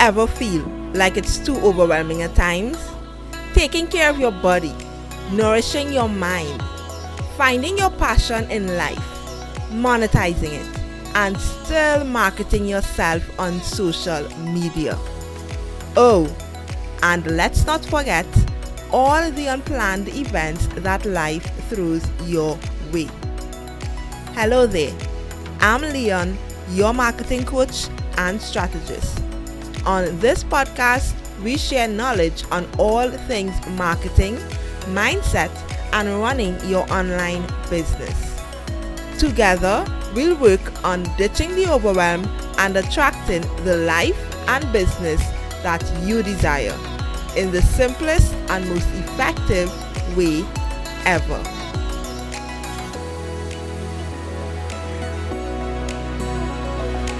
ever feel like it's too overwhelming at times? Taking care of your body, nourishing your mind, finding your passion in life, monetizing it, and still marketing yourself on social media. Oh, and let's not forget all the unplanned events that life throws your way. Hello there, I'm Leeon, your marketing coach and strategist. On this podcast, we share knowledge on all things marketing, mindset, and running your online business. Together, we'll work on ditching the overwhelm and attracting the life and business that you desire in the simplest and most effective way ever.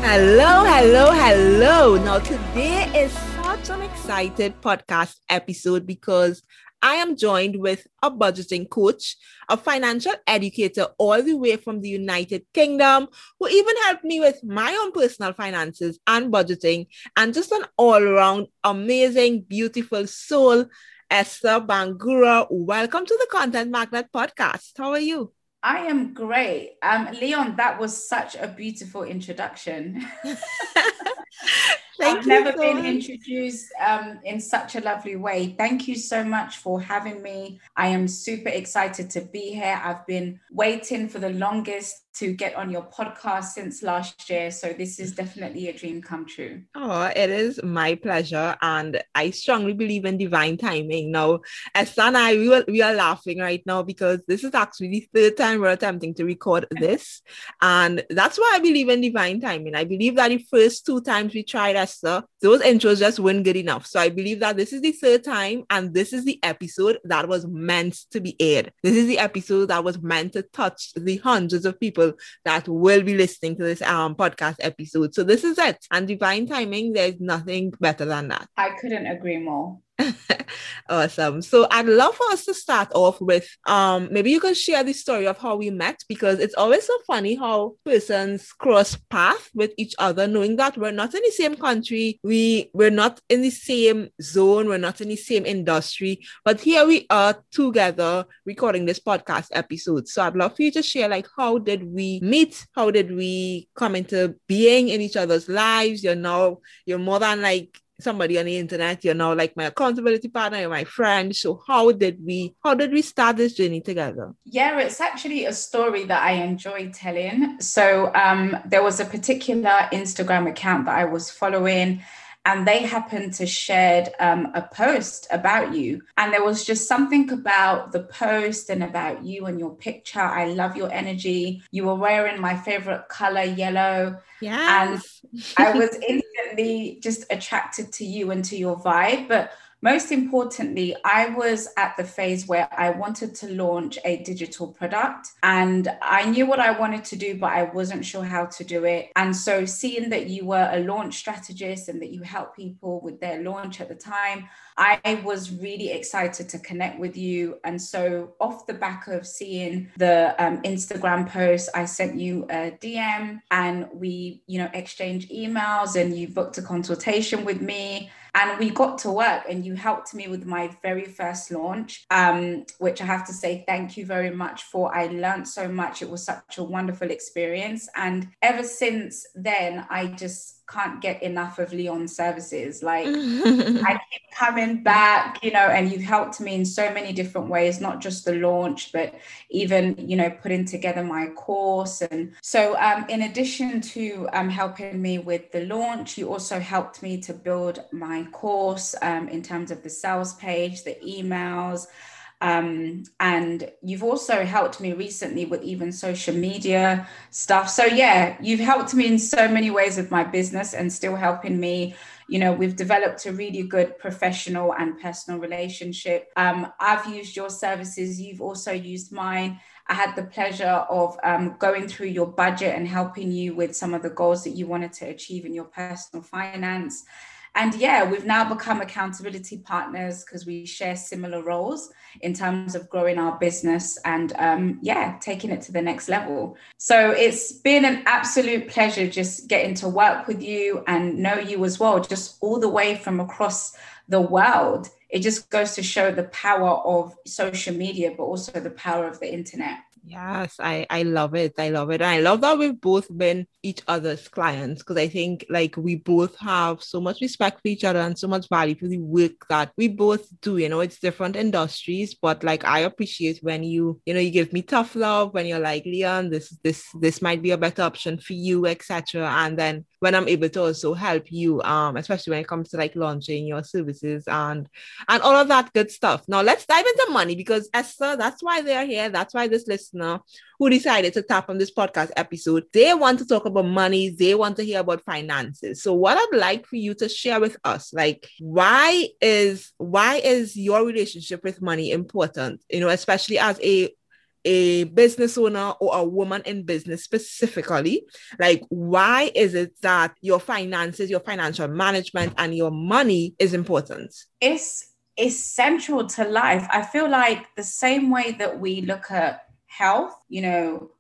Hello, hello, hello. Now, today is such an excited podcast episode because I am joined with a budgeting coach, a financial educator all the way from the United Kingdom, who even helped me with my own personal finances and budgeting, and just an all around amazing, beautiful soul, Esther Bangura. Welcome to the Content Magnet podcast. How are you? I am great. Um, Leeon, that was such a beautiful introduction. I've never so been introduced um, in such a lovely way. Thank you so much for having me. I am super excited to be here. I've been waiting for the longest to get on your podcast since last year. So this is definitely a dream come true. Oh, it is my pleasure. And I strongly believe in divine timing. Now, Esther and I, we, were, we are laughing right now because this is actually the third time we're attempting to record this. And that's why I believe in divine timing. I believe that the first two times we tried Esther, those intros just weren't good enough. So I believe that this is the third time and this is the episode that was meant to be aired. This is the episode that was meant to touch the hundreds of people people that will be listening to this um podcast episode. So this is it. And divine timing, there's nothing better than that. I couldn't agree more. Awesome. So I'd love for us to start off with um maybe you can share the story of how we met because it's always so funny how persons cross path with each other, knowing that we're not in the same country, we we're not in the same zone, we're not in the same industry, but here we are together recording this podcast episode. So I'd love for you to share like how did we meet? How did we come into being in each other's lives? You're now you're more than like somebody on the internet you're now like my accountability partner you're my friend. So how did we how did we start this journey together? Yeah it's actually a story that i enjoy telling. So um, there was a particular instagram account that i was following and they happened to shared um, a post about you. And there was just something about the post and about you and your picture. I love your energy. You were wearing my favorite color yellow. Yeah and i was instantly just attracted to you and to your vibe. But most importantly, I was at the phase where I wanted to launch a digital product and I knew what I wanted to do, but I wasn't sure how to do it. And so, seeing that you were a launch strategist and that you help people with their launch at the time, I was really excited to connect with you. And so, off the back of seeing the um, Instagram post, I sent you a DM and we, you know, exchanged emails and you booked a consultation with me and we got to work and you helped me with my very first launch um, which i have to say thank you very much for. I learned so much. It was such a wonderful experience. And ever since then i just can't get enough of Leeon's services. Like I keep coming back, you know, and you've helped me in so many different ways, not just the launch, but even, you know, putting together my course. And so um, in addition to um, helping me with the launch, you also helped me to build my course um, in terms of the sales page, the emails, um, and you've also helped me recently with even social media stuff. So, yeah, you've helped me in so many ways with my business and still helping me. You know, we've developed a really good professional and personal relationship. Um, I've used your services, you've also used mine. I had the pleasure of um, going through your budget and helping you with some of the goals that you wanted to achieve in your personal finance. And yeah, we've now become accountability partners because we share similar roles in terms of growing our business and um, yeah, taking it to the next level. So it's been an absolute pleasure just getting to work with you and know you as well, just all the way from across the world. It just goes to show the power of social media, but also the power of the internet. Yes, I I love it. I love it. And I love that we've both been each other's clients because I think like we both have so much respect for each other and so much value for the work that we both do. You know, it's different industries, but like I appreciate when you, you know, you give me tough love when you're like, Leeon, this this this might be a better option for you, etc. And then when I'm able to also help you, um, especially when it comes to like launching your services and and all of that good stuff. Now let's dive into money because Esther, that's why they're here. That's why this listener who decided to tap on this podcast episode, they want to talk about money, they want to hear about finances. So what I'd like for you to share with us, like why is why is your relationship with money important? You know, especially as a a business owner or a woman in business specifically like why is it that your finances your financial management and your money is important? It's essential to life. I feel like the same way that we look at health you know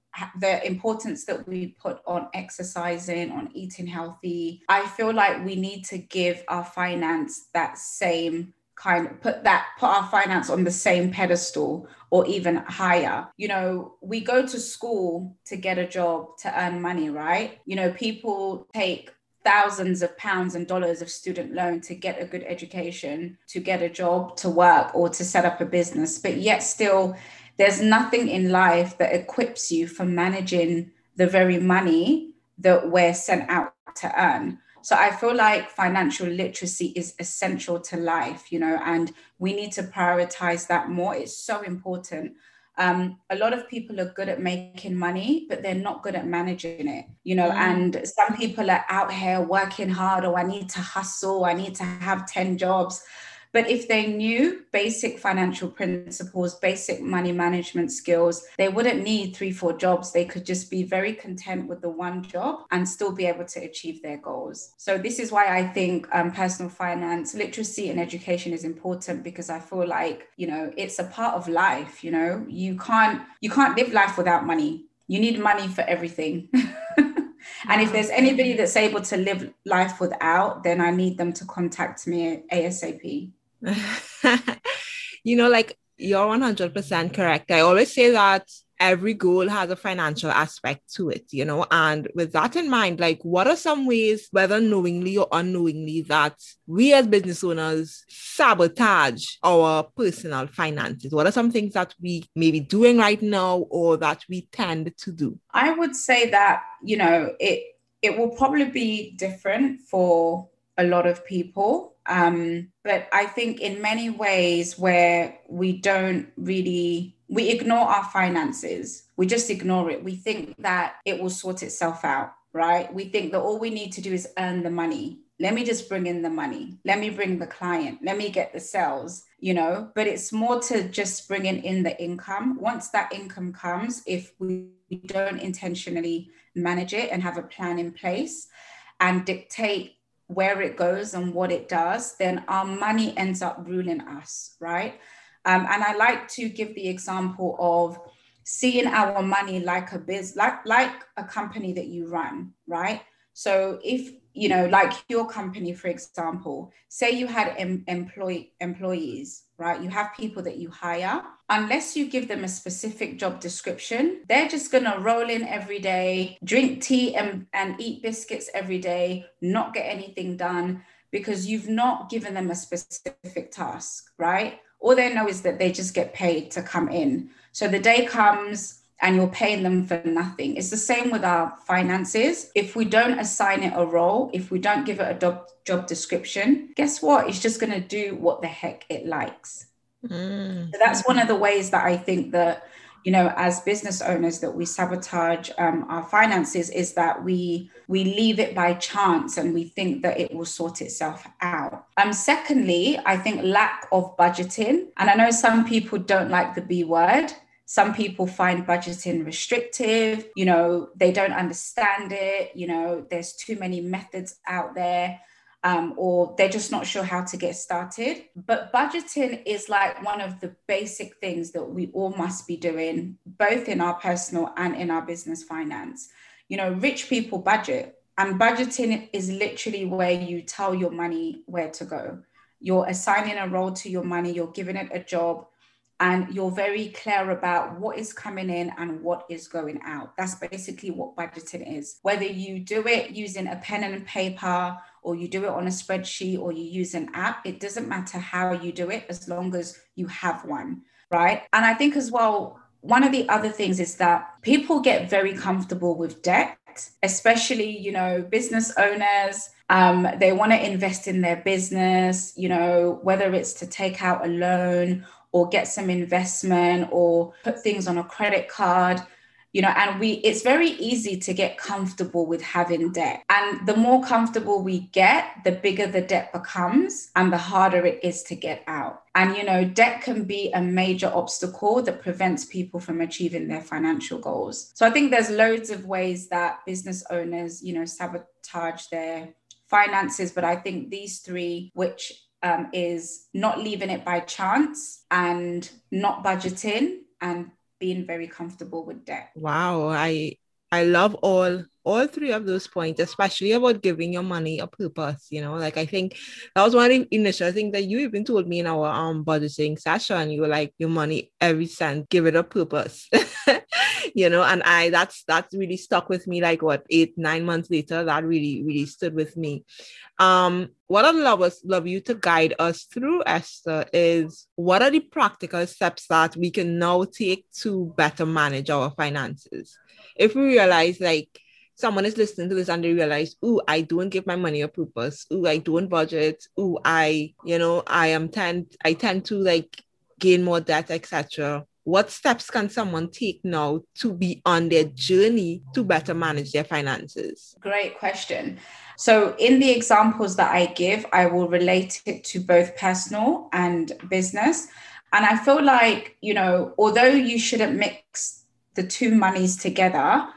the importance that we put on exercising on eating healthy i feel like we need to give our finance that same kind of put that put our finance on the same pedestal or even higher. You know we go to school to get a job to earn money right? You know people take thousands of pounds and dollars of student loan to get a good education to get a job to work or to set up a business. But yet still there's nothing in life that equips you for managing the very money that we're sent out to earn so I feel like financial literacy is essential to life, you know, and we need to prioritize that more. It's so important. Um, a lot of people are good at making money, but they're not good at managing it, you know. Mm. And some people are out here working hard, or oh, I need to hustle, I need to have 10 jobs. But if they knew basic financial principles, basic money management skills, they wouldn't need three, four jobs. They could just be very content with the one job and still be able to achieve their goals. So, this is why I think um, personal finance literacy and education is important because I feel like, you know, it's a part of life. You know, you can't you can't live life without money. You need money for everything. And if there's anybody that's able to live life without, then I need them to contact me ASAP. you know, like you're 100% correct. I always say that every goal has a financial aspect to it, you know. And with that in mind, like, what are some ways, whether knowingly or unknowingly, that we as business owners sabotage our personal finances? What are some things that we may be doing right now or that we tend to do? I would say that, you know, it it will probably be different for a lot of people. Um, but I think in many ways where we don't really we ignore our finances, we just ignore it. We think that it will sort itself out, right? We think that all we need to do is earn the money. Let me just bring in the money. Let me bring the client. Let me get the sales, you know. But it's more to just bringing in the income. Once that income comes, if we don't intentionally manage it and have a plan in place and dictate where it goes and what it does, then our money ends up ruling us, right? Um, and I like to give the example of seeing our money like a biz, like like a company that you run, right? So if you know, like your company, for example, say you had em- employee employees, right? You have people that you hire. Unless you give them a specific job description, they're just gonna roll in every day, drink tea and, and eat biscuits every day, not get anything done because you've not given them a specific task, right? All they know is that they just get paid to come in. So the day comes, and you're paying them for nothing. It's the same with our finances. If we don't assign it a role, if we don't give it a job, job description, guess what? It's just going to do what the heck it likes. Mm. So that's one of the ways that I think that you know as business owners that we sabotage um, our finances is that we we leave it by chance and we think that it will sort itself out um secondly i think lack of budgeting and i know some people don't like the b word some people find budgeting restrictive, you know, they don't understand it, you know, there's too many methods out there. um, or they're just not sure how to get started. But budgeting is like one of the basic things that we all must be doing, both in our personal and in our business finance. You know, rich people budget, and budgeting is literally where you tell your money where to go. You're assigning a role to your money, you're giving it a job, and you're very clear about what is coming in and what is going out. That's basically what budgeting is. Whether you do it using a pen and paper, or you do it on a spreadsheet, or you use an app, it doesn't matter how you do it as long as you have one, right? And I think as well, one of the other things is that people get very comfortable with debt, especially, you know, business owners. Um, they want to invest in their business, you know, whether it's to take out a loan or get some investment or put things on a credit card you know and we it's very easy to get comfortable with having debt. And the more comfortable we get the bigger the debt becomes and the harder it is to get out. And you know debt can be a major obstacle that prevents people from achieving their financial goals. So i think there's loads of ways that business owners you know sabotage their finances. But i think these three which um, is not leaving it by chance and not budgeting and being very comfortable with debt. Wow, I I love all all three of those points, especially about giving your money a purpose. You know, like I think that was one of the initial things that you even told me in our um budgeting session. You were like, your money, every cent, give it a purpose. you know, and I that's that's really stuck with me. Like what eight nine months later, that really really stood with me. Um, what I'd love us love you to guide us through, Esther, is what are the practical steps that we can now take to better manage our finances? If we realize like someone is listening to this and they realize, oh, I don't give my money a purpose. Oh, I don't budget. Oh, I, you know, I am tend I tend to like gain more debt, etc. What steps can someone take now to be on their journey to better manage their finances? Great question. So, in the examples that I give, I will relate it to both personal and business. And I feel like, you know, although you shouldn't mix the two monies together,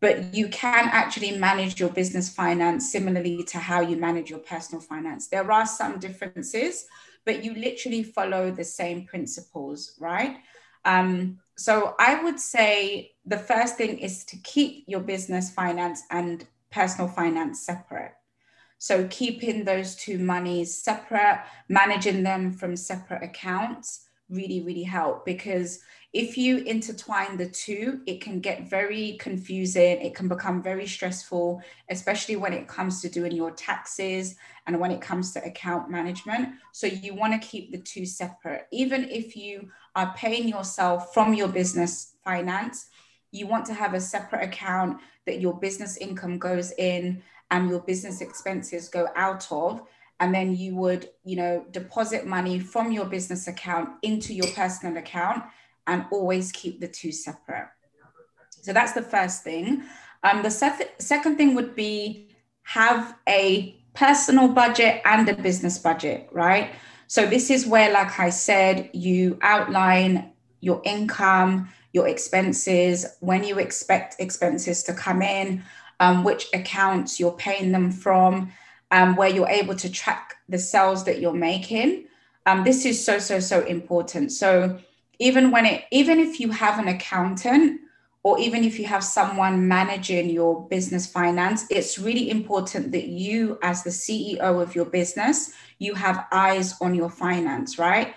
but you can actually manage your business finance similarly to how you manage your personal finance. There are some differences, but you literally follow the same principles, right? Um, so I would say the first thing is to keep your business finance and personal finance separate. So keeping those two monies separate, managing them from separate accounts really, really help because if you intertwine the two, it can get very confusing. It can become very stressful, especially when it comes to doing your taxes and when it comes to account management. So you want to keep the two separate. Even if you are paying yourself from your business finance, you want to have a separate account that your business income goes in and your business expenses go out of and then you would you know deposit money from your business account into your personal account and always keep the two separate. So that's the first thing. Um, the sec- second thing would be have a personal budget and a business budget, right? So this is where, like I said, you outline your income, your expenses, when you expect expenses to come in, um, which accounts you're paying them from, um, where you're able to track the sales that you're making. Um, this is so, so, so important. So even when it even if you have an accountant or even if you have someone managing your business finance it's really important that you as the ceo of your business you have eyes on your finance right?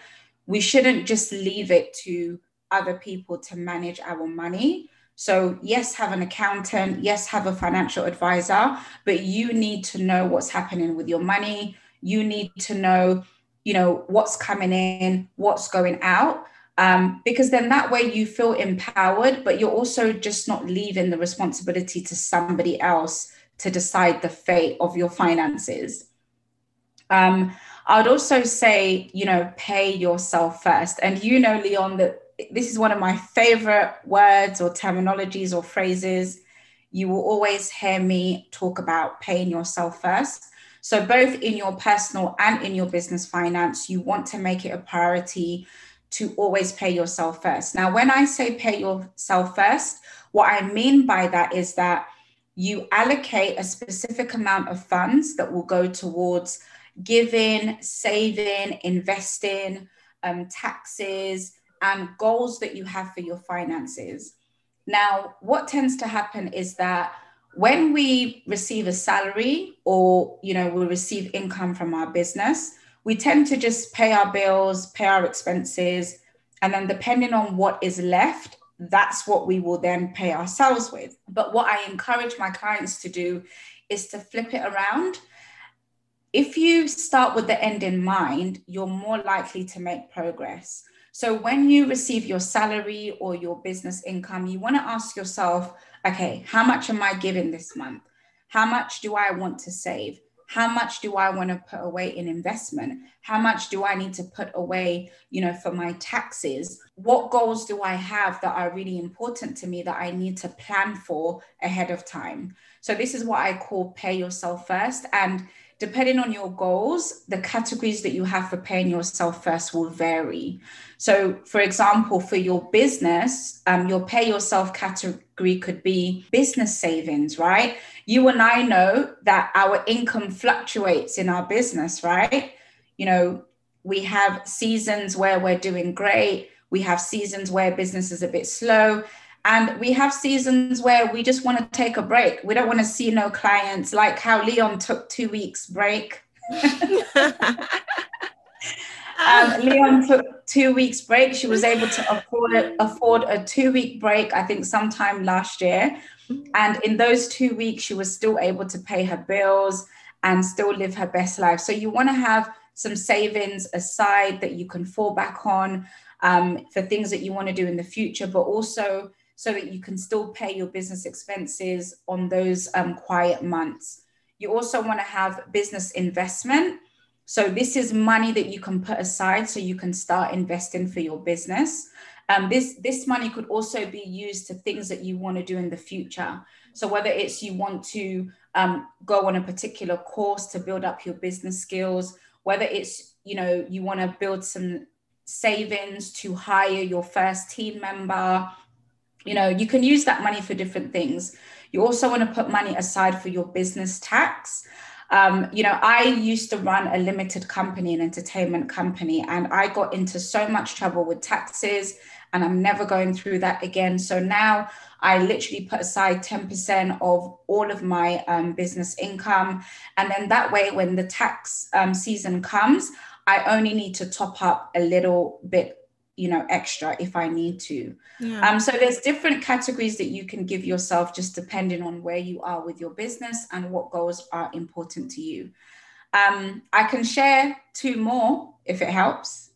We shouldn't just leave it to other people to manage our money. So yes have an accountant yes have a financial advisor but you need to know what's happening with your money. You need to know you know what's coming in what's going out um, because then that way you feel empowered, but you're also just not leaving the responsibility to somebody else to decide the fate of your finances. Um, I would also say, you know, pay yourself first. And you know, Leeon, that this is one of my favorite words or terminologies or phrases. You will always hear me talk about paying yourself first. So, both in your personal and in your business finance, you want to make it a priority to always pay yourself first. Now, when I say pay yourself first, what I mean by that is that you allocate a specific amount of funds that will go towards giving, saving, investing, um, taxes, and goals that you have for your finances. Now, what tends to happen is that when we receive a salary or you know we receive income from our business, we tend to just pay our bills, pay our expenses, and then depending on what is left, that's what we will then pay ourselves with. But what I encourage my clients to do is to flip it around. If you start with the end in mind, you're more likely to make progress. So when you receive your salary or your business income, you want to ask yourself, okay, how much am I giving this month? How much do I want to save? How much do I want to put away in investment? How much do I need to put away, you know, for my taxes? What goals do I have that are really important to me that I need to plan for ahead of time? So this is what I call pay yourself first and depending on your goals, the categories that you have for paying yourself first will vary. So, for example, for your business, um, your pay yourself category could be business savings, right? You and I know that our income fluctuates in our business, right? You know, we have seasons where we're doing great, we have seasons where business is a bit slow. And we have seasons where we just want to take a break. We don't want to see no clients, like how Leeon took two weeks break. um, Leeon took two weeks break. She was able to afford a, afford a two week break, I think, sometime last year. And in those two weeks, she was still able to pay her bills and still live her best life. So you want to have some savings aside that you can fall back on um, for things that you want to do in the future, but also so that you can still pay your business expenses on those um, quiet months. You also want to have business investment. So, this is money that you can put aside so you can start investing for your business. Um, this, this money could also be used to things that you want to do in the future. So, whether it's you want to um, go on a particular course to build up your business skills, whether it's you know you want to build some savings to hire your first team member you know you can use that money for different things. You also want to put money aside for your business tax. Um, you know i used to run a limited company an entertainment company and i got into so much trouble with taxes and i'm never going through that again. So now i literally put aside 10% of all of my um, business income and then that way when the tax um, season comes i only need to top up a little bit you know extra if i need to. Yeah. um so there's different categories that you can give yourself just depending on where you are with your business and what goals are important to you. Um i can share two more if it helps.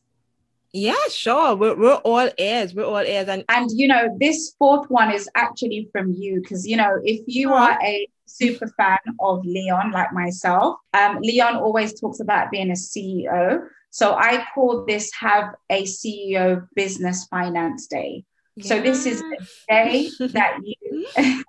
Yeah sure. We're, we're all ears. We're all ears. And and you know this fourth one is actually from you because you know if you are a super fan of leeon like myself um leeon always talks about being a ceo so I call this have a CEO business finance day. Yeah. So this is a day that you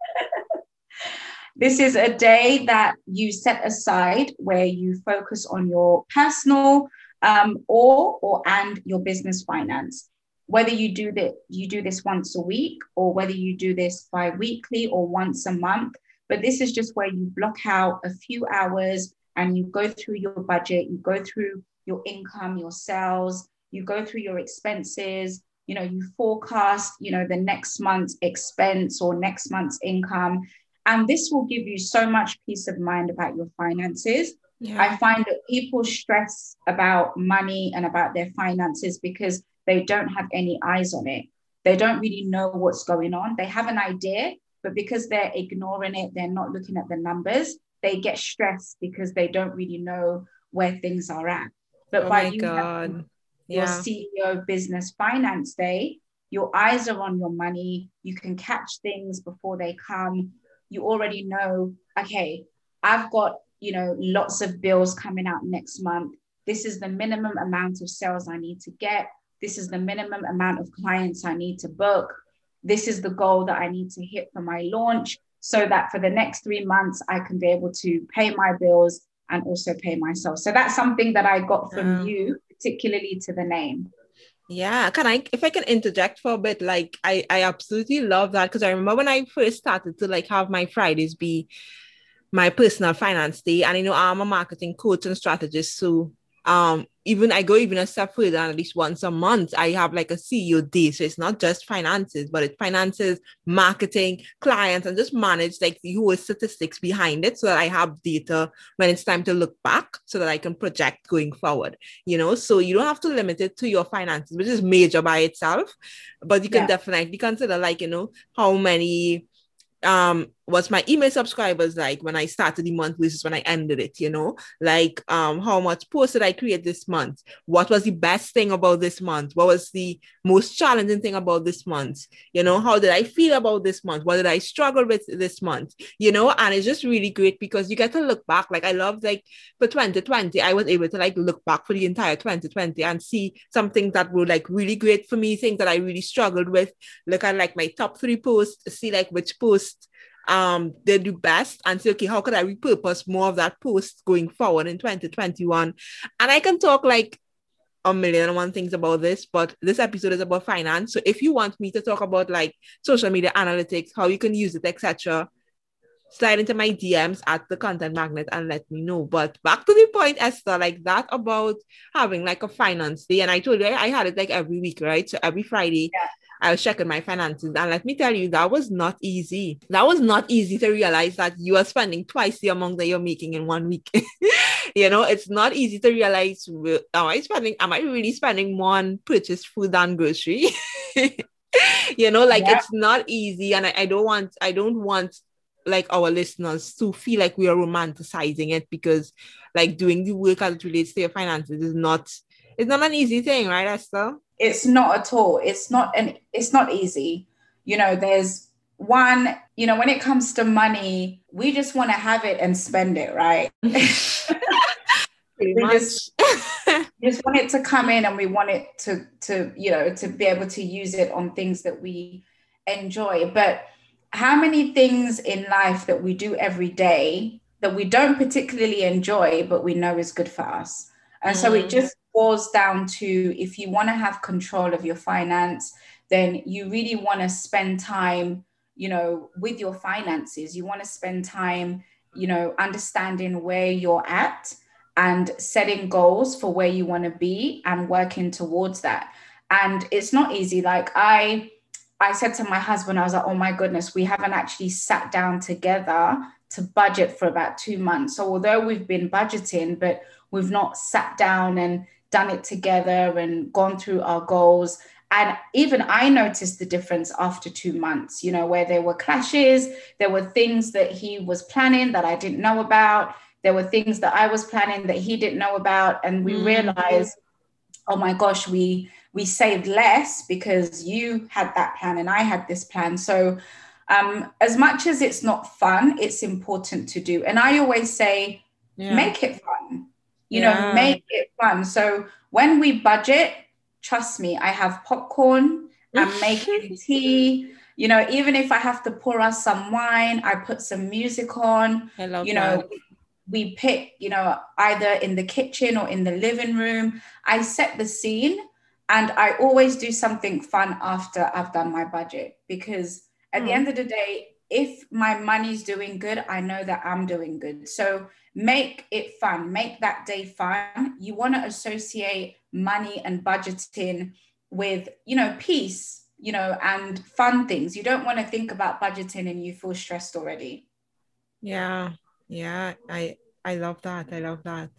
this is a day that you set aside where you focus on your personal um, or or and your business finance. Whether you do that you do this once a week or whether you do this bi-weekly or once a month, but this is just where you block out a few hours and you go through your budget, you go through your income, your sales, you go through your expenses, you know, you forecast, you know, the next month's expense or next month's income. And this will give you so much peace of mind about your finances. Yeah. I find that people stress about money and about their finances because they don't have any eyes on it. They don't really know what's going on. They have an idea, but because they're ignoring it, they're not looking at the numbers, they get stressed because they don't really know where things are at. But oh by you God. your yeah. CEO business finance day, your eyes are on your money. You can catch things before they come. You already know, okay, I've got, you know, lots of bills coming out next month. This is the minimum amount of sales I need to get. This is the minimum amount of clients I need to book. This is the goal that I need to hit for my launch so that for the next three months, I can be able to pay my bills and also pay myself. So that's something that I got from you, particularly to the name. Yeah, can I if I can interject for a bit, like I I absolutely love that because I remember when I first started to like have my Fridays be my personal finance day, and you know I'm a marketing coach and strategist, so um even I go even a step further and at least once a month I have like a CEO day. So it's not just finances, but it's finances, marketing, clients, and just manage like the whole statistics behind it so that I have data when it's time to look back so that I can project going forward. You know, so you don't have to limit it to your finances, which is major by itself, but you can yeah. definitely consider like, you know, how many um was my email subscribers like when I started the month versus when I ended it, you know? Like um how much posts did I create this month? What was the best thing about this month? What was the most challenging thing about this month? You know, how did I feel about this month? What did I struggle with this month? You know, and it's just really great because you get to look back. Like I love like for 2020, I was able to like look back for the entire 2020 and see something that were like really great for me, things that I really struggled with. Look at like my top three posts, see like which post um they do best and say okay how could i repurpose more of that post going forward in 2021 and i can talk like a million and one things about this but this episode is about finance. So if you want me to talk about like social media analytics how you can use it etc slide into my dms at the content magnet and let me know. But back to the point esther like that about having like a finance day. And i told you i, I had it like every week right? So every friday yeah I was checking my finances. And let me tell you, that was not easy. That was not easy to realize that you are spending twice the amount that you're making in one week. you know, it's not easy to realize am I spending, am I really spending more on purchase food than grocery? you know, like yeah. it's not easy. And I, I don't want, I don't want like our listeners to feel like we are romanticizing it because like doing the work as it relates to your finances is not it's not an easy thing, right, Esther? It's not at all. It's not an it's not easy. You know there's one you know when it comes to money we just want to have it and spend it right? We just, just want it to come in and we want it to to you know to be able to use it on things that we enjoy. But how many things in life that we do every day that we don't particularly enjoy but we know is good for us? And mm. so it just boils down to if you want to have control of your finance, then you really want to spend time, you know, with your finances. You want to spend time, you know, understanding where you're at and setting goals for where you want to be and working towards that. And it's not easy. Like I, I said to my husband, I was like, oh my goodness, we haven't actually sat down together to budget for about two months. So although we've been budgeting, but we've not sat down and done it together and gone through our goals. And even I noticed the difference after two months, you know, where there were clashes, there were things that he was planning that I didn't know about, there were things that I was planning that he didn't know about. And we mm-hmm. realized, oh my gosh, we we saved less because you had that plan and I had this plan. So um, as much as it's not fun, it's important to do. And I always say, yeah. make it fun you yeah. know make it fun so when we budget trust me i have popcorn i'm making tea you know even if i have to pour us some wine i put some music on you know that. we pick you know either in the kitchen or in the living room i set the scene and i always do something fun after i've done my budget because at mm. the hmm. end of the day if my money's doing good i know that i'm doing good so make it fun, make that day fun. You want to associate money and budgeting with, you know, peace, you know, and fun things. You don't want to think about budgeting and you feel stressed already. Yeah. Yeah. I I love that. I love that.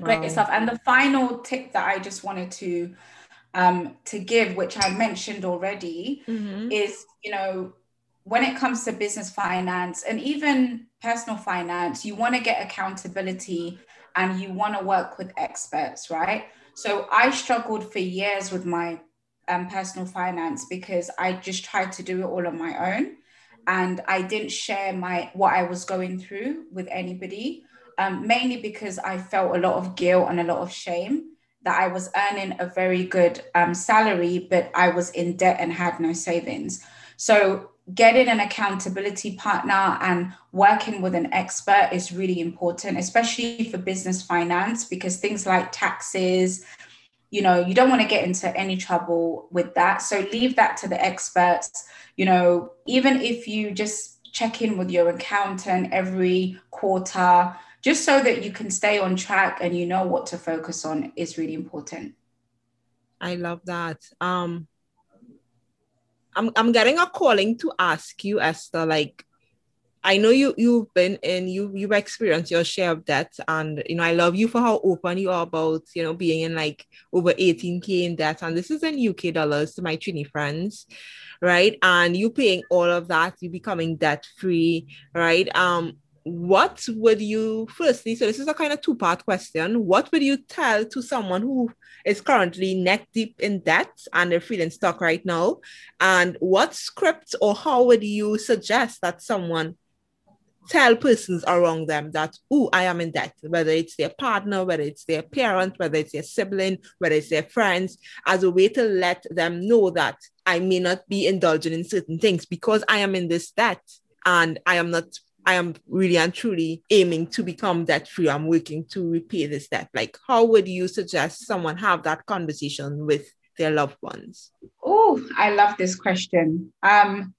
Great wow. stuff. And the final tip that I just wanted to um to give, which I mentioned already, mm-hmm. is you know, when it comes to business finance and even personal finance, you want to get accountability and you want to work with experts, right? So I struggled for years with my um, personal finance because I just tried to do it all on my own, and I didn't share my what I was going through with anybody. Um, mainly because I felt a lot of guilt and a lot of shame that I was earning a very good um, salary, but I was in debt and had no savings. So getting an accountability partner and working with an expert is really important, especially for business finance, because things like taxes, you know you don't want to get into any trouble with that. So leave that to the experts. You know even if you just check in with your accountant every quarter just so that you can stay on track and you know what to focus on is really important. I love that. Um i'm, I'm getting a calling to ask you esther like I know you you've been in you you've experienced your share of debt and you know I love you for how open you are about you know being in like over 18k in debt and this is in UK dollars to my Trini friends right? And you paying all of that you becoming debt free right? Um what would you firstly so this is a kind of two part question what would you tell to someone who is currently neck deep in debt and they're feeling stuck right now and what script or how would you suggest that someone tell persons around them that, oh, I am in debt, whether it's their partner, whether it's their parent, whether it's their sibling, whether it's their friends, as a way to let them know that I may not be indulging in certain things because I am in this debt and I am not. I am really and truly aiming to become debt free. I'm working to repay this debt. Like, how would you suggest someone have that conversation with their loved ones? Oh, I love this question. Um,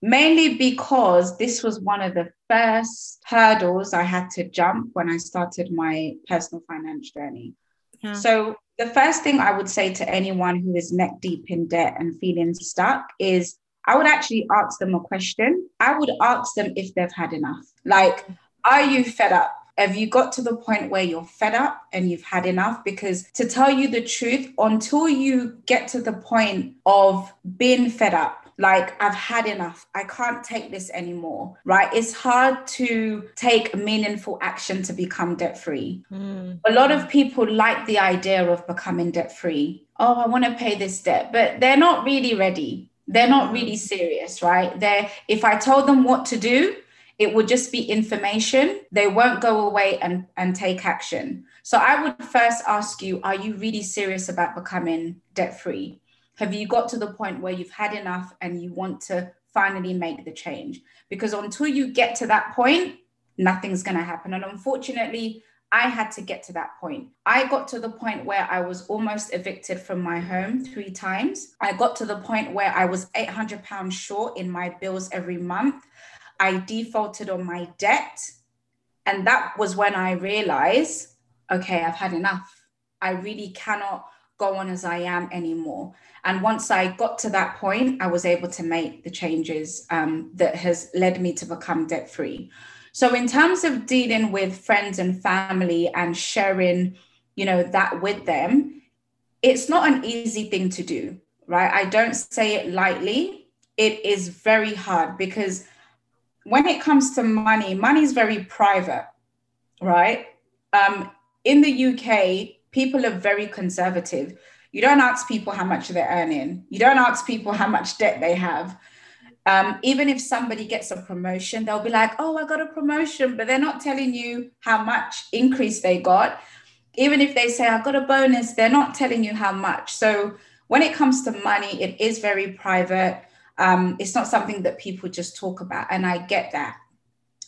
mainly because this was one of the first hurdles I had to jump when I started my personal finance journey. Yeah. So, the first thing I would say to anyone who is neck deep in debt and feeling stuck is I would actually ask them a question. I would ask them if they've had enough. Like, are you fed up? Have you got to the point where you're fed up and you've had enough? Because to tell you the truth, until you get to the point of being fed up, like I've had enough. I can't take this anymore, right? It's hard to take meaningful action to become debt free. Mm. A lot of people like the idea of becoming debt free. Oh, I want to pay this debt, but they're not really ready. They're not really serious, right? They're if I told them what to do, it would just be information. They won't go away and, and take action. So I would first ask you, are you really serious about becoming debt free? Have you got to the point where you've had enough and you want to finally make the change? Because until you get to that point, nothing's going to happen. And unfortunately, I had to get to that point. I got to the point where I was almost evicted from my home three times. I got to the point where I was 800 pounds short in my bills every month. I defaulted on my debt. And that was when I realized, okay, I've had enough. I really cannot go on as I am anymore. And once I got to that point, I was able to make the changes um, that has led me to become debt free. So, in terms of dealing with friends and family and sharing, you know, that with them, it's not an easy thing to do, right? I don't say it lightly. It is very hard because when it comes to money, money is very private, right? Um, in the UK, people are very conservative. You don't ask people how much they're earning. You don't ask people how much debt they have. Um, even if somebody gets a promotion, they'll be like, oh, I got a promotion, but they're not telling you how much increase they got. Even if they say, I got a bonus, they're not telling you how much. So when it comes to money, it is very private. Um, it's not something that people just talk about. And I get that.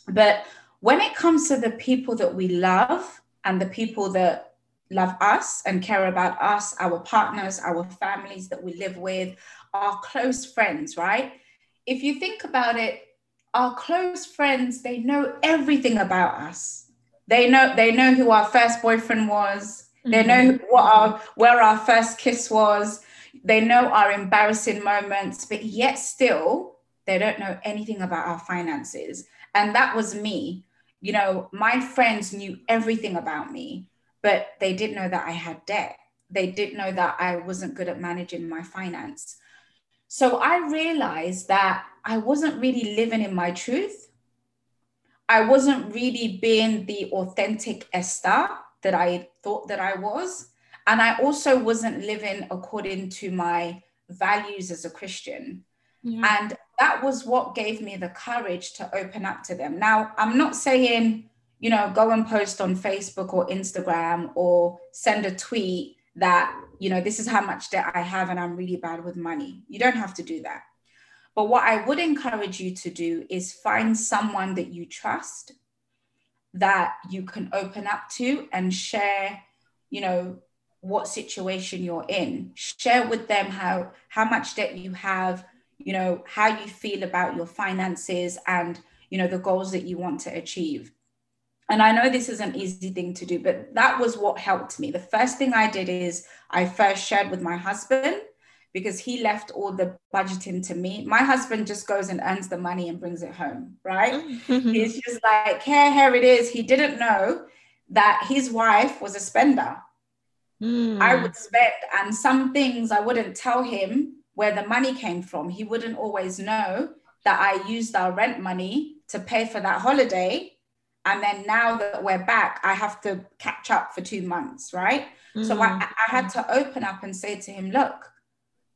But when it comes to the people that we love and the people that love us and care about us, our partners, our families that we live with, our close friends, right? If you think about it, our close friends, they know everything about us. They know they know who our first boyfriend was. They know mm-hmm. what our where our first kiss was. They know our embarrassing moments, but yet still they don't know anything about our finances. And that was me. You know, my friends knew everything about me but they didn't know that I had debt. They didn't know that I wasn't good at managing my finance. So I realized that I wasn't really living in my truth. I wasn't really being the authentic Esther that I thought that I was. And I also wasn't living according to my values as a Christian. Yeah. And that was what gave me the courage to open up to them. Now, I'm not saying you know, go and post on Facebook or Instagram or send a tweet that, you know, this is how much debt I have and I'm really bad with money. You don't have to do that. But what I would encourage you to do is find someone that you trust that you can open up to and share, you know, what situation you're in. Share with them how how much debt you have, you know, how you feel about your finances and, you know, the goals that you want to achieve. And I know this is an easy thing to do, but that was what helped me. The first thing I did is I first shared with my husband because he left all the budgeting to me. My husband just goes and earns the money and brings it home, right? He's just like, here, here it is. He didn't know that his wife was a spender. Mm. I would spend, and some things I wouldn't tell him where the money came from. He wouldn't always know that I used our rent money to pay for that holiday. And then now that we're back, I have to catch up for two months, right? Mm. So I, mm. I had to open up and say to him, look,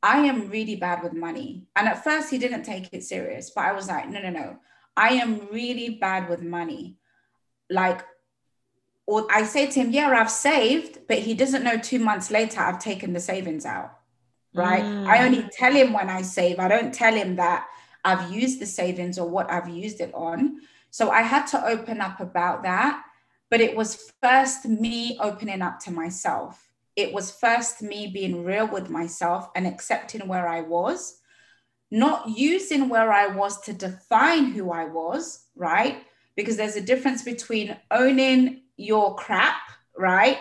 I am really bad with money. And at first, he didn't take it serious, but I was like, no, no, no. I am really bad with money. Like, or I say to him, yeah, I've saved, but he doesn't know two months later I've taken the savings out. Right. Mm. I only tell him when I save. I don't tell him that I've used the savings or what I've used it on. So I had to open up about that. But it was first me opening up to myself it was first me being real with myself and accepting where I was, not using where I was to define who I was, right? Because there's a difference between owning your crap, right?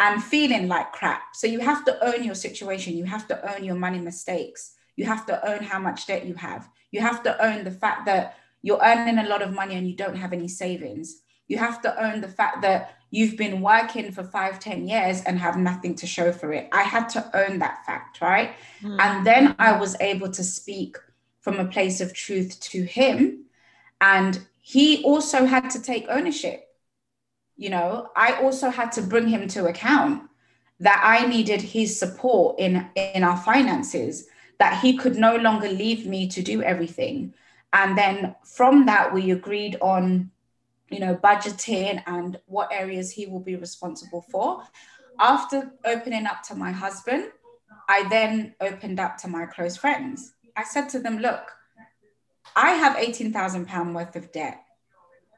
And feeling like crap. So you have to own your situation. You have to own your money mistakes. You have to own how much debt you have. You have to own the fact that you're earning a lot of money and you don't have any savings. You have to own the fact that you've been working for five, ten years and have nothing to show for it. I had to own that fact, right? Mm. And then I was able to speak from a place of truth to him. And he also had to take ownership. You know, I also had to bring him to account that I needed his support in, in our finances, that he could no longer leave me to do everything. And then from that, we agreed on you know, budgeting and what areas he will be responsible for. After opening up to my husband, I then opened up to my close friends. I said to them, look, I have 18,000 pound worth of debt.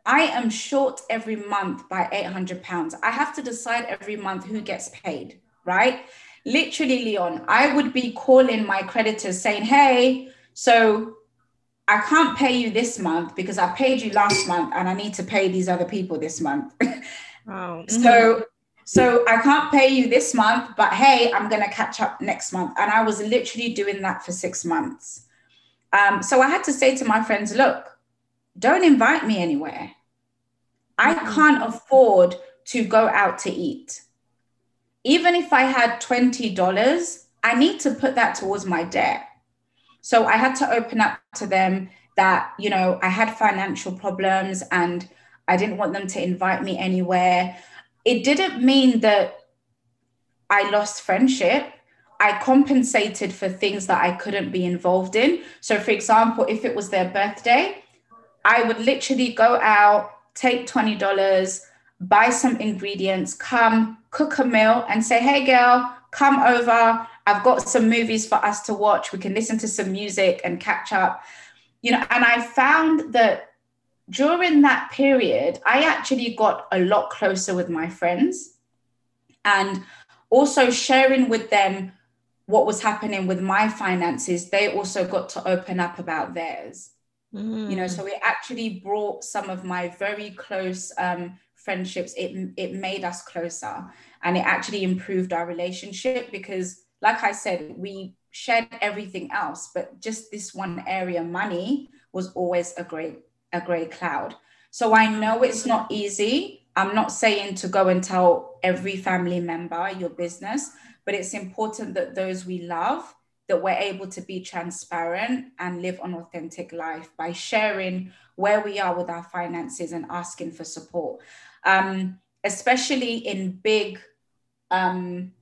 I am short every month by 800 pounds. I have to decide every month who gets paid, right? Literally, Leeon, I would be calling my creditors saying, hey, so I can't pay you this month because I paid you last month and I need to pay these other people this month. Wow. so so I can't pay you this month, but hey, I'm gonna catch up next month. And I was literally doing that for six months. Um, so I had to say to my friends, look, don't invite me anywhere. I mm-hmm. can't afford to go out to eat. Even if I had $20, I need to put that towards my debt. So I had to open up to them that, you know, I had financial problems and I didn't want them to invite me anywhere. It didn't mean that I lost friendship. I compensated for things that I couldn't be involved in. So, for example, if it was their birthday, I would literally go out, take $20, buy some ingredients, come cook a meal, and say, hey, girl, come over. I've got some movies for us to watch. We can listen to some music and catch up. You know, and I found that during that period, I actually got a lot closer with my friends and also sharing with them what was happening with my finances. They also got to open up about theirs. Mm. You know, so it actually brought some of my very close um, friendships. It it made us closer, and it actually improved our relationship because like I said, we shared everything else, but just this one area, money, was always a great a great cloud. So I know it's not easy. I'm not saying to go and tell every family member your business, but it's important that those we love that we're able to be transparent and live an authentic life by sharing where we are with our finances and asking for support, um, especially in big um,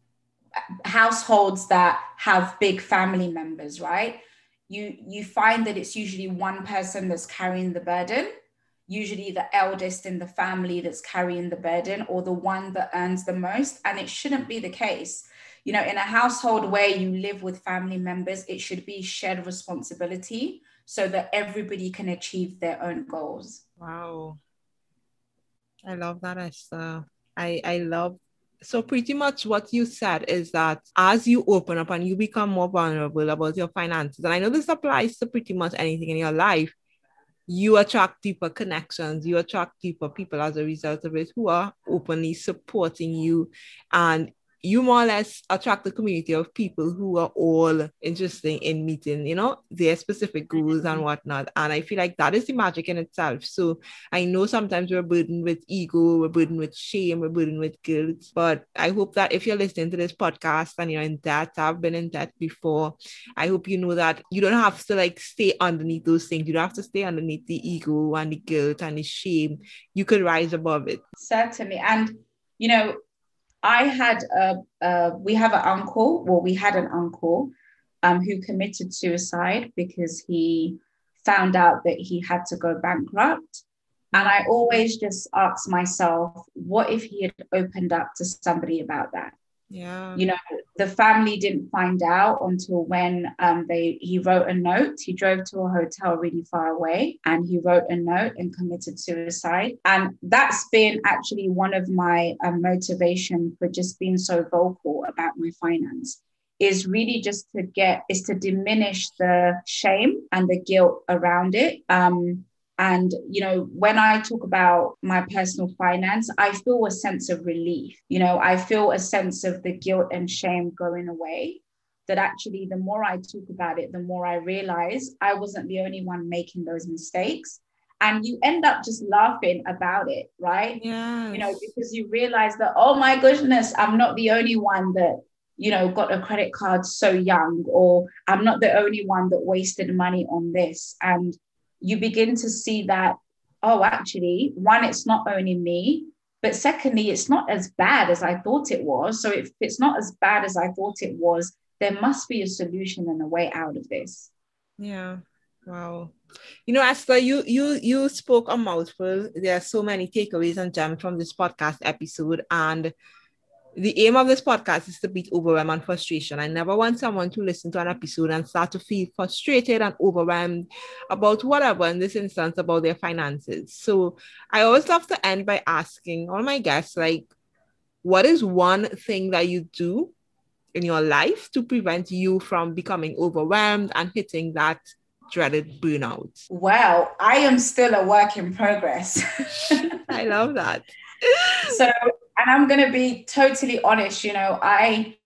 households that have big family members, right? You you find that it's usually one person that's carrying the burden, usually the eldest in the family that's carrying the burden or the one that earns the most and it shouldn't be the case. You know, in a household where you live with family members, it should be shared responsibility so that everybody can achieve their own goals. Wow. I love that, Esther. I, I love So pretty much what you said is that as you open up and you become more vulnerable about your finances, and I know this applies to pretty much anything in your life, you attract deeper connections, you attract deeper people as a result of it who are openly supporting you and you more or less attract a community of people who are all interested in meeting, you know, their specific goals and mm-hmm. whatnot. And I feel like that is the magic in itself. So I know sometimes we're burdened with ego, we're burdened with shame, we're burdened with guilt. But I hope that if you're listening to this podcast and you're in debt, I've been in debt before, I hope you know that you don't have to like stay underneath those things. You don't have to stay underneath the ego and the guilt and the shame. You could rise above it. Certainly. And you know, I had a, a we have an uncle, well, we had an uncle um, who committed suicide because he found out that he had to go bankrupt. And I always just ask myself, what if he had opened up to somebody about that? Yeah. You know, the family didn't find out until when um, they he wrote a note. He drove to a hotel really far away and he wrote a note and committed suicide. And that's been actually one of my um, motivation for just being so vocal about my finance is really just to get is to diminish the shame and the guilt around it um, and, you know, when I talk about my personal finance, I feel a sense of relief. You know, I feel a sense of the guilt and shame going away. That actually, the more I talk about it, the more I realize I wasn't the only one making those mistakes. And you end up just laughing about it, right? Yeah. You know, because you realize that, oh my goodness, I'm not the only one that you know, got a credit card so young, or I'm not the only one that wasted money on this. And you begin to see that, oh, actually, one, it's not only me, but secondly, it's not as bad as I thought it was. So if it's not as bad as I thought it was, there must be a solution and a way out of this. Yeah. Wow. You know, Esther, you you you spoke a mouthful. There are so many takeaways and gems from this podcast episode. And the aim of this podcast is to beat overwhelm and frustration. I never want someone to listen to an episode and start to feel frustrated and overwhelmed about whatever, in this instance, about their finances. So I always love to end by asking all my guests, like, what is one thing that you do in your life to prevent you from becoming overwhelmed and hitting that dreaded burnout? Well, I am still a work in progress. I love that. so and I'm to be totally honest, you know, I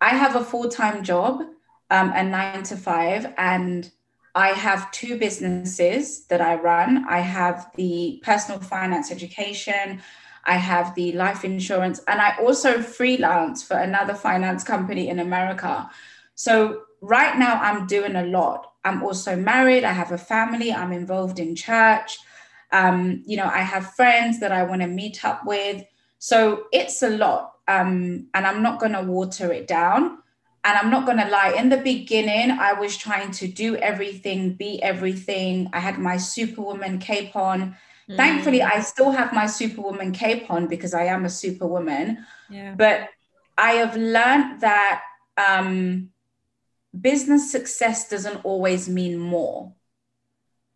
I have a full-time job, um, a nine to five, and I have two businesses that I run. I have the personal finance education, I have the life insurance, and I also freelance for another finance company in America. So right now I'm doing a lot. I'm also married, I have a family, I'm involved in church. Um, you know, I have friends that I want to meet up with. So it's a lot. Um, and I'm not going to water it down. And I'm not going to lie, in the beginning, I was trying to do everything, be everything. I had my Superwoman cape on. Mm. Thankfully, I still have my Superwoman cape on because I am a Superwoman. Yeah. But I have learned that um, business success doesn't always mean more.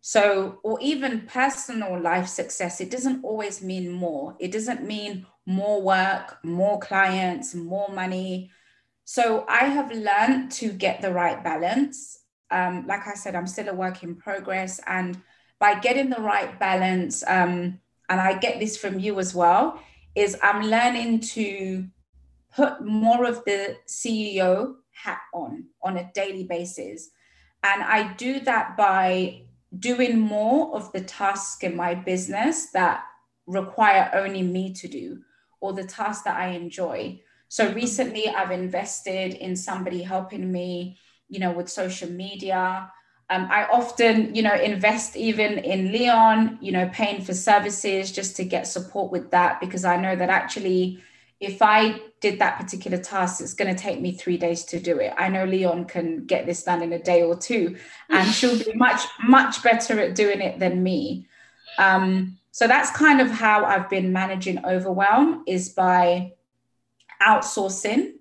So, or even personal life success, it doesn't always mean more. It doesn't mean more work, more clients, more money. So I have learned to get the right balance. Um, like I said, I'm still a work in progress. And by getting the right balance, um, and I get this from you as well, is I'm learning to put more of the CEO hat on on a daily basis. And I do that by doing more of the tasks in my business that require only me to do or the tasks that I enjoy. So recently I've invested in somebody helping me, you know, with social media. Um, I often, you know, invest even in Leeon, you know, paying for services just to get support with that because I know that actually if I did that particular task, it's going to take me three days to do it. I know Leeon can get this done in a day or two, and she'll be much, much better at doing it than me. Um, so that's kind of how I've been managing overwhelm is by outsourcing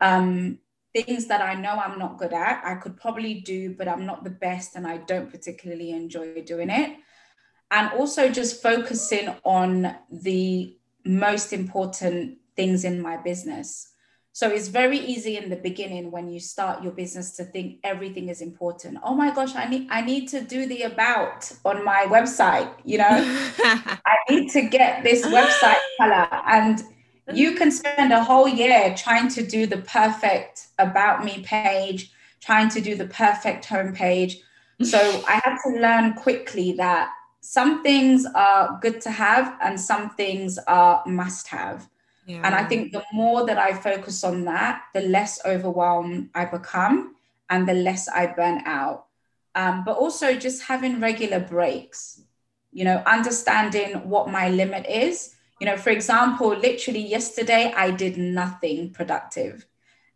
um, things that I know I'm not good at. I could probably do, but I'm not the best and I don't particularly enjoy doing it. And also just focusing on the most important things in my business. So it's very easy in the beginning when you start your business to think everything is important. Oh my gosh, I need I need to do the about on my website, you know. I need to get this website color and you can spend a whole year trying to do the perfect about me page, trying to do the perfect homepage. So I had to learn quickly that some things are good to have and some things are must have. Yeah. And I think the more that I focus on that, the less overwhelmed I become and the less I burn out. Um, but also just having regular breaks, you know, understanding what my limit is. You know, for example, literally yesterday, I did nothing productive.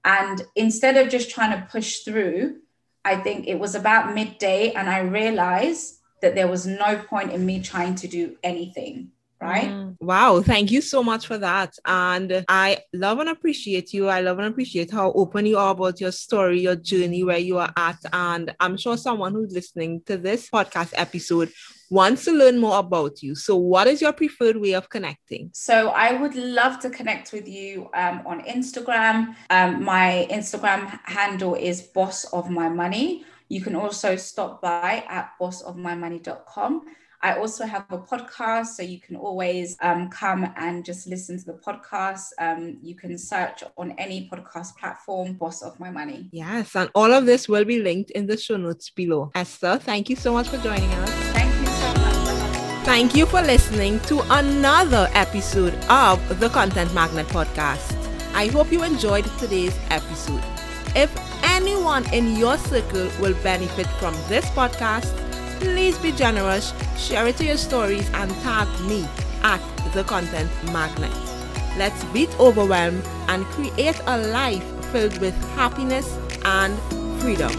And instead of just trying to push through, I think it was about midday and I realized that there was no point in me trying to do anything right? Mm. Wow, thank you so much for that. And I love and appreciate you. I love and appreciate how open you are about your story, your journey, where you are at. And I'm sure someone who's listening to this podcast episode wants to learn more about you. So, what is your preferred way of connecting? So, I would love to connect with you um, on Instagram. Um, my Instagram handle is boss of my money. You can also stop by at bossofmymoney.com. I also have a podcast, so you can always um, come and just listen to the podcast. Um, you can search on any podcast platform, Boss of My Money. Yes, and all of this will be linked in the show notes below. Esther, thank you so much for joining us. Thank you so much. Thank you for listening to another episode of the Content Magnet Podcast. I hope you enjoyed today's episode. If anyone in your circle will benefit from this podcast, please be generous, share it to your stories, and tag me at the Content Magnet. Let's beat overwhelm and create a life filled with happiness and freedom.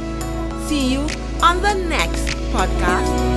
See you on the next podcast.